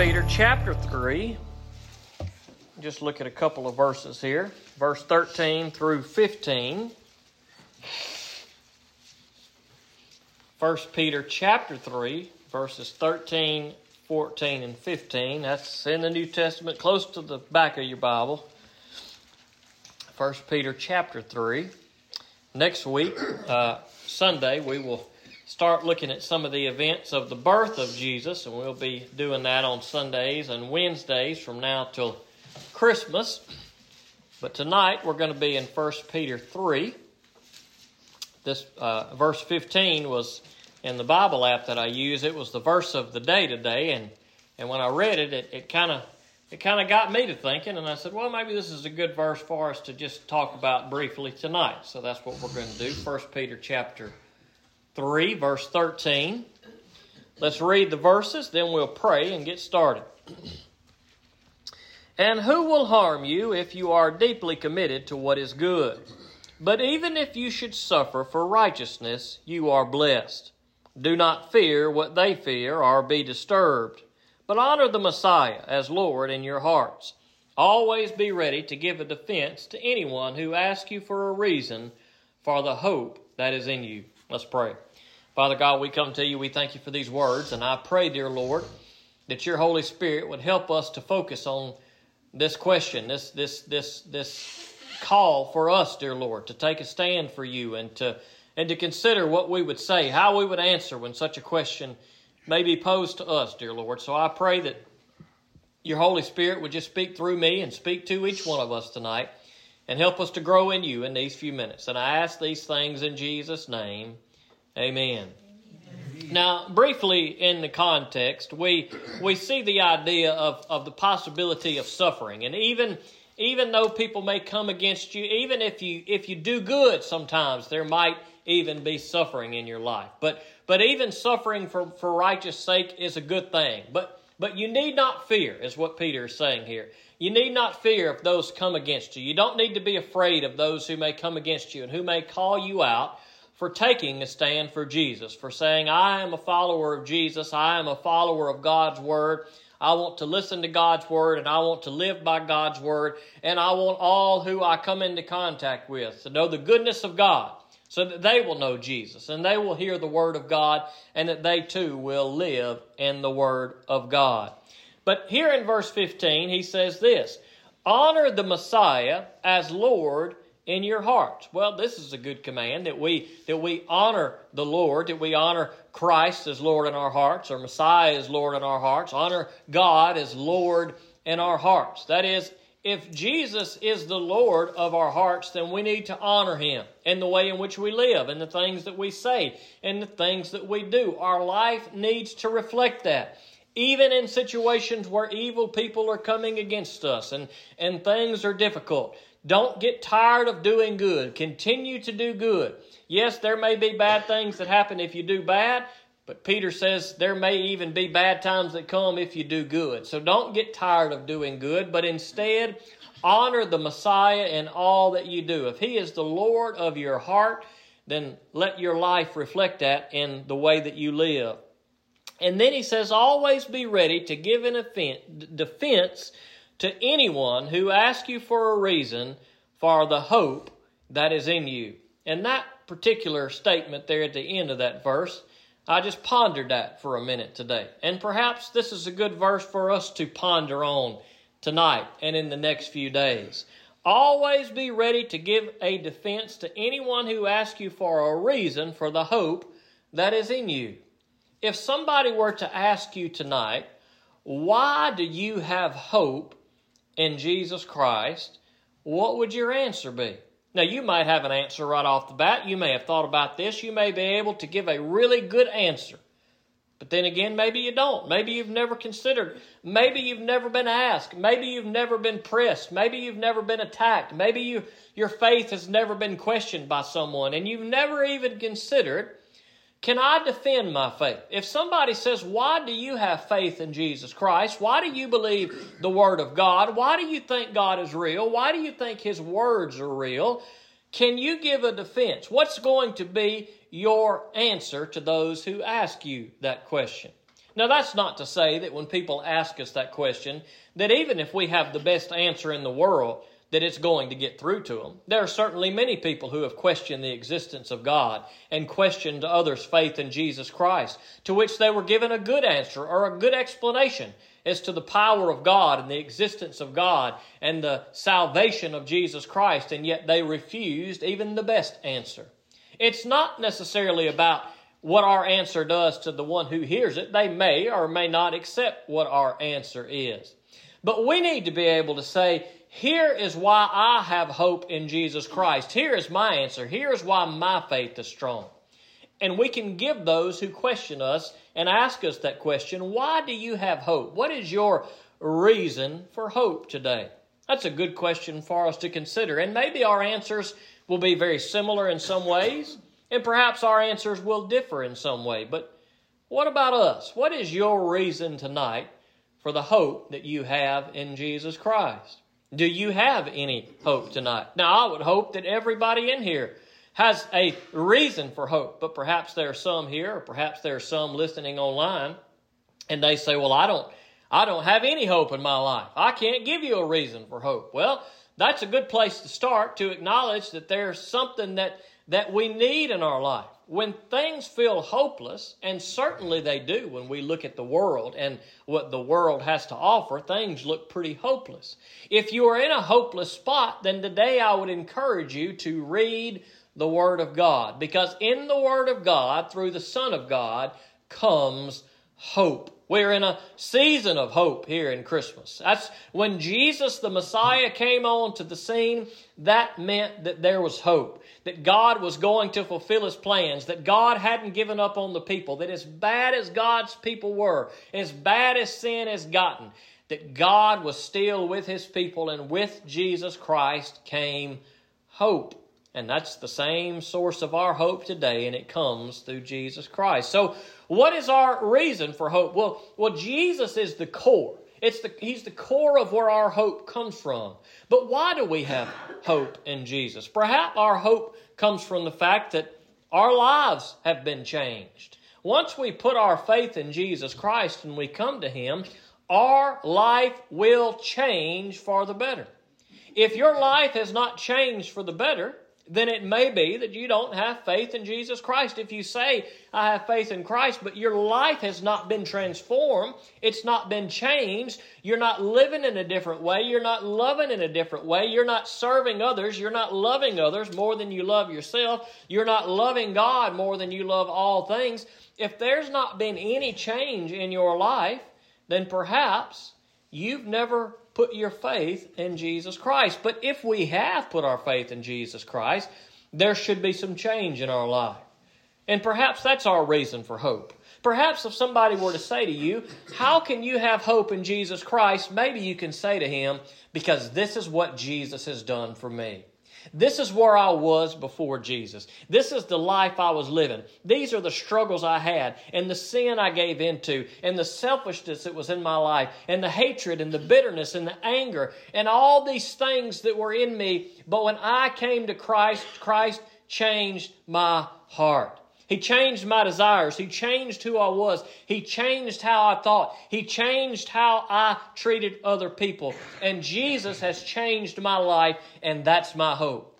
Peter chapter 3. Just look at a couple of verses here. Verse 13 through 15. 1 Peter chapter 3, verses 13, 14, and 15. That's in the New Testament, close to the back of your Bible. 1 Peter chapter 3. Next week, uh, Sunday, we will start looking at some of the events of the birth of Jesus, and we'll be doing that on Sundays and Wednesdays from now till Christmas. But tonight we're going to be in 1 Peter 3. This uh, verse 15 was in the Bible app that I use. It was the verse of the day today, and, and when I read it, it, kind of it kind of got me to thinking, and I said, well, maybe this is a good verse for us to just talk about briefly tonight. So that's what we're going to do. 1 Peter chapter 3, verse 13. Let's read the verses, then we'll pray and get started. And who will harm you if you are deeply committed to what is good? But even if you should suffer for righteousness, you are blessed. Do not fear what they fear or be disturbed, but honor the Messiah as Lord in your hearts. Always be ready to give a defense to anyone who asks you for a reason for the hope that is in you. Let's pray. Father God, we come to you. We thank you for these words, and I pray, dear Lord, that your Holy Spirit would help us to focus on this question, this this this this call for us, dear Lord, to take a stand for you and to and to consider what we would say, how we would answer when such a question may be posed to us, dear Lord. So I pray that your Holy Spirit would just speak through me and speak to each one of us tonight and help us to grow in you in these few minutes. And I ask these things in Jesus' name. Amen. Now, briefly in the context, we we see the idea of, of the possibility of suffering. And even even though people may come against you, even if you if you do good sometimes there might even be suffering in your life. But but even suffering for, for righteous sake is a good thing. But but you need not fear, is what Peter is saying here. You need not fear if those come against you. You don't need to be afraid of those who may come against you and who may call you out for taking a stand for Jesus, for saying, I am a follower of Jesus, I am a follower of God's Word. I want to listen to God's Word and I want to live by God's Word, and I want all who I come into contact with to know the goodness of God so that they will know Jesus and they will hear the Word of God and that they too will live in the Word of God. But here in verse 15, he says this Honor the Messiah as Lord in your hearts. Well, this is a good command that we that we honor the Lord, that we honor Christ as Lord in our hearts, or Messiah as Lord in our hearts, honor God as Lord in our hearts. That is, if Jesus is the Lord of our hearts, then we need to honor him in the way in which we live, and the things that we say, and the things that we do. Our life needs to reflect that even in situations where evil people are coming against us and, and things are difficult. Don't get tired of doing good. Continue to do good. Yes, there may be bad things that happen if you do bad, but Peter says there may even be bad times that come if you do good. So don't get tired of doing good, but instead honor the Messiah in all that you do. If He is the Lord of your heart, then let your life reflect that in the way that you live. And then he says, always be ready to give an offense, defense to anyone who asks you for a reason for the hope that is in you. And that particular statement there at the end of that verse, I just pondered that for a minute today. And perhaps this is a good verse for us to ponder on tonight and in the next few days. Always be ready to give a defense to anyone who asks you for a reason for the hope that is in you. If somebody were to ask you tonight, why do you have hope in Jesus Christ, what would your answer be? Now, you might have an answer right off the bat. You may have thought about this. You may be able to give a really good answer. But then again, maybe you don't. Maybe you've never considered. Maybe you've never been asked. Maybe you've never been pressed. Maybe you've never been attacked. Maybe you, your faith has never been questioned by someone and you've never even considered can I defend my faith? If somebody says, Why do you have faith in Jesus Christ? Why do you believe the Word of God? Why do you think God is real? Why do you think His words are real? Can you give a defense? What's going to be your answer to those who ask you that question? Now, that's not to say that when people ask us that question, that even if we have the best answer in the world, that it's going to get through to them. There are certainly many people who have questioned the existence of God and questioned others' faith in Jesus Christ, to which they were given a good answer or a good explanation as to the power of God and the existence of God and the salvation of Jesus Christ, and yet they refused even the best answer. It's not necessarily about what our answer does to the one who hears it. They may or may not accept what our answer is. But we need to be able to say, here is why I have hope in Jesus Christ. Here is my answer. Here is why my faith is strong. And we can give those who question us and ask us that question why do you have hope? What is your reason for hope today? That's a good question for us to consider. And maybe our answers will be very similar in some ways, and perhaps our answers will differ in some way. But what about us? What is your reason tonight for the hope that you have in Jesus Christ? Do you have any hope tonight? Now, I would hope that everybody in here has a reason for hope, but perhaps there are some here, or perhaps there are some listening online, and they say, Well, I don't, I don't have any hope in my life. I can't give you a reason for hope. Well, that's a good place to start to acknowledge that there's something that, that we need in our life when things feel hopeless, and certainly they do when we look at the world and what the world has to offer, things look pretty hopeless. If you are in a hopeless spot, then today I would encourage you to read the Word of God, because in the Word of God, through the Son of God, comes hope. We're in a season of hope here in Christmas. That's when Jesus the Messiah came onto the scene, that meant that there was hope, that God was going to fulfill his plans, that God hadn't given up on the people, that as bad as God's people were, as bad as sin has gotten, that God was still with his people, and with Jesus Christ came hope. And that's the same source of our hope today, and it comes through Jesus Christ. So, what is our reason for hope? Well, well, Jesus is the core. It's the, he's the core of where our hope comes from. But why do we have hope in Jesus? Perhaps our hope comes from the fact that our lives have been changed. Once we put our faith in Jesus Christ and we come to Him, our life will change for the better. If your life has not changed for the better, then it may be that you don't have faith in Jesus Christ. If you say, I have faith in Christ, but your life has not been transformed, it's not been changed, you're not living in a different way, you're not loving in a different way, you're not serving others, you're not loving others more than you love yourself, you're not loving God more than you love all things. If there's not been any change in your life, then perhaps you've never put your faith in Jesus Christ. But if we have put our faith in Jesus Christ, there should be some change in our life. And perhaps that's our reason for hope. Perhaps if somebody were to say to you, How can you have hope in Jesus Christ? Maybe you can say to him, Because this is what Jesus has done for me. This is where I was before Jesus. This is the life I was living. These are the struggles I had, and the sin I gave into, and the selfishness that was in my life, and the hatred, and the bitterness, and the anger, and all these things that were in me. But when I came to Christ, Christ changed my heart. He changed my desires. He changed who I was. He changed how I thought. He changed how I treated other people. And Jesus has changed my life, and that's my hope.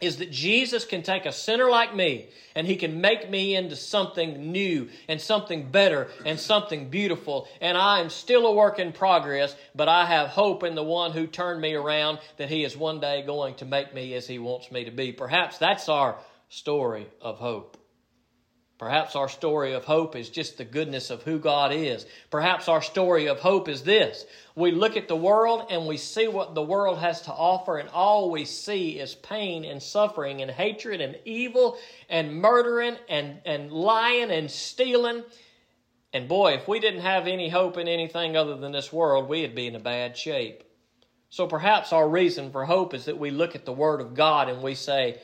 Is that Jesus can take a sinner like me and he can make me into something new and something better and something beautiful. And I am still a work in progress, but I have hope in the one who turned me around that he is one day going to make me as he wants me to be. Perhaps that's our story of hope. Perhaps our story of hope is just the goodness of who God is. Perhaps our story of hope is this. We look at the world and we see what the world has to offer, and all we see is pain and suffering and hatred and evil and murdering and, and lying and stealing. And boy, if we didn't have any hope in anything other than this world, we'd be in a bad shape. So perhaps our reason for hope is that we look at the Word of God and we say,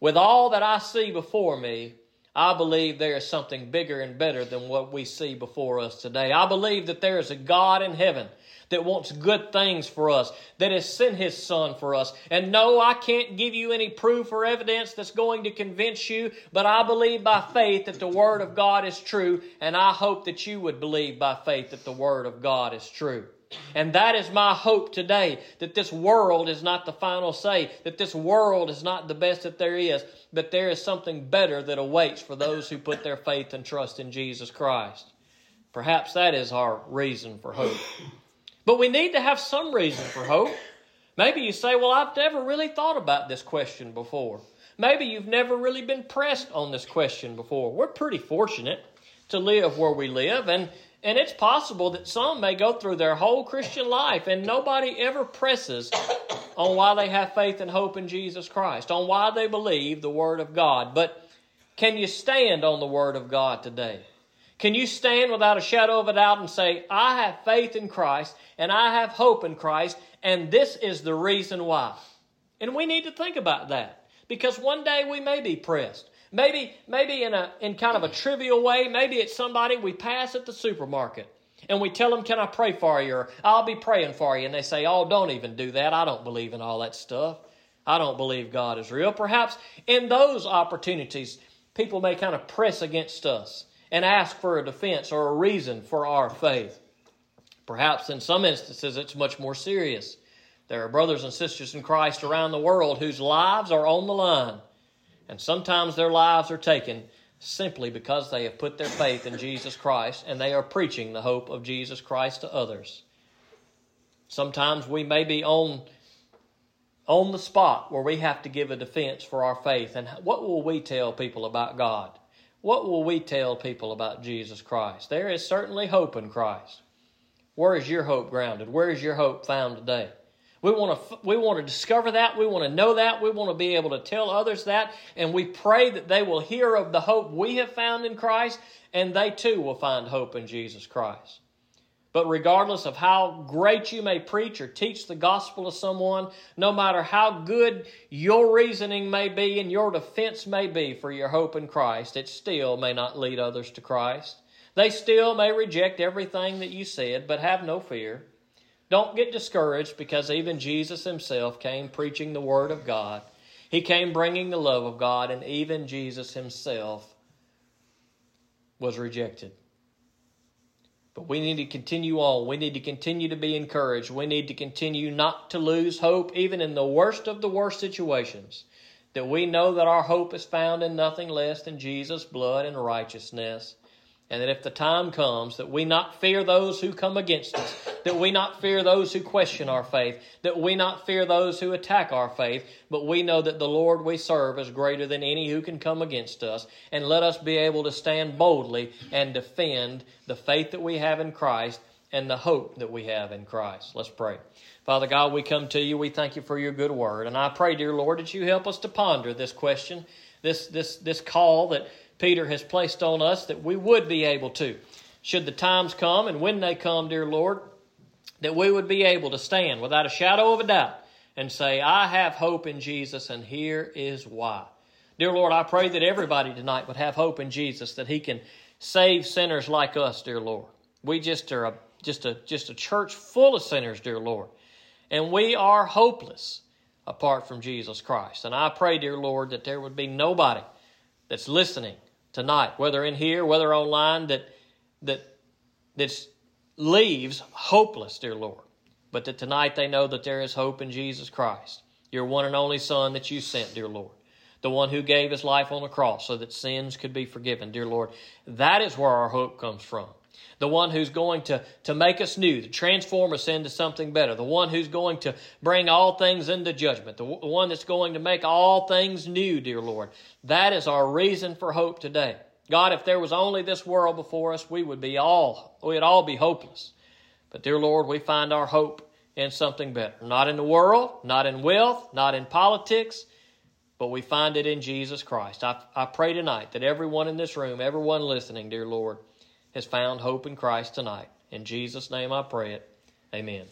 with all that I see before me, I believe there is something bigger and better than what we see before us today. I believe that there is a God in heaven that wants good things for us, that has sent His Son for us. And no, I can't give you any proof or evidence that's going to convince you, but I believe by faith that the Word of God is true, and I hope that you would believe by faith that the Word of God is true. And that is my hope today that this world is not the final say, that this world is not the best that there is, but there is something better that awaits for those who put their faith and trust in Jesus Christ. Perhaps that is our reason for hope. But we need to have some reason for hope. Maybe you say, Well, I've never really thought about this question before. Maybe you've never really been pressed on this question before. We're pretty fortunate to live where we live, and, and it's possible that some may go through their whole Christian life and nobody ever presses on why they have faith and hope in Jesus Christ, on why they believe the Word of God. But can you stand on the Word of God today? Can you stand without a shadow of a doubt and say, I have faith in Christ and I have hope in Christ, and this is the reason why? And we need to think about that because one day we may be pressed. Maybe, maybe in a in kind of a trivial way. Maybe it's somebody we pass at the supermarket and we tell them, "Can I pray for you?" or "I'll be praying for you," and they say, "Oh, don't even do that. I don't believe in all that stuff. I don't believe God is real." Perhaps in those opportunities, people may kind of press against us and ask for a defense or a reason for our faith. Perhaps in some instances it's much more serious. There are brothers and sisters in Christ around the world whose lives are on the line, and sometimes their lives are taken simply because they have put their faith in Jesus Christ and they are preaching the hope of Jesus Christ to others. Sometimes we may be on on the spot where we have to give a defense for our faith and what will we tell people about God? What will we tell people about Jesus Christ? There is certainly hope in Christ. Where is your hope grounded? Where is your hope found today? We want to we want to discover that. We want to know that. We want to be able to tell others that, and we pray that they will hear of the hope we have found in Christ, and they too will find hope in Jesus Christ. But regardless of how great you may preach or teach the gospel to someone, no matter how good your reasoning may be and your defense may be for your hope in Christ, it still may not lead others to Christ. They still may reject everything that you said, but have no fear. Don't get discouraged because even Jesus himself came preaching the Word of God. He came bringing the love of God, and even Jesus himself was rejected. But we need to continue on. We need to continue to be encouraged. We need to continue not to lose hope, even in the worst of the worst situations. That we know that our hope is found in nothing less than Jesus' blood and righteousness. And that if the time comes, that we not fear those who come against us, that we not fear those who question our faith, that we not fear those who attack our faith, but we know that the Lord we serve is greater than any who can come against us. And let us be able to stand boldly and defend the faith that we have in Christ and the hope that we have in Christ. Let's pray. Father God, we come to you. We thank you for your good word. And I pray, dear Lord, that you help us to ponder this question, this, this, this call that Peter has placed on us that we would be able to, should the times come and when they come, dear Lord, that we would be able to stand without a shadow of a doubt and say, I have hope in Jesus, and here is why. Dear Lord, I pray that everybody tonight would have hope in Jesus, that He can save sinners like us, dear Lord. We just are a, just a just a church full of sinners, dear Lord, and we are hopeless apart from Jesus Christ. And I pray, dear Lord, that there would be nobody that's listening tonight, whether in here, whether online, that that that leaves hopeless, dear Lord. But that tonight they know that there is hope in Jesus Christ, your one and only Son that you sent, dear Lord. The one who gave his life on the cross so that sins could be forgiven, dear Lord. That is where our hope comes from the one who's going to, to make us new, to transform us into something better, the one who's going to bring all things into judgment, the one that's going to make all things new, dear Lord. That is our reason for hope today. God, if there was only this world before us, we would be all, we'd all be hopeless. But dear Lord, we find our hope in something better. Not in the world, not in wealth, not in politics, but we find it in Jesus Christ. I, I pray tonight that everyone in this room, everyone listening, dear Lord, has found hope in Christ tonight. In Jesus' name I pray it. Amen.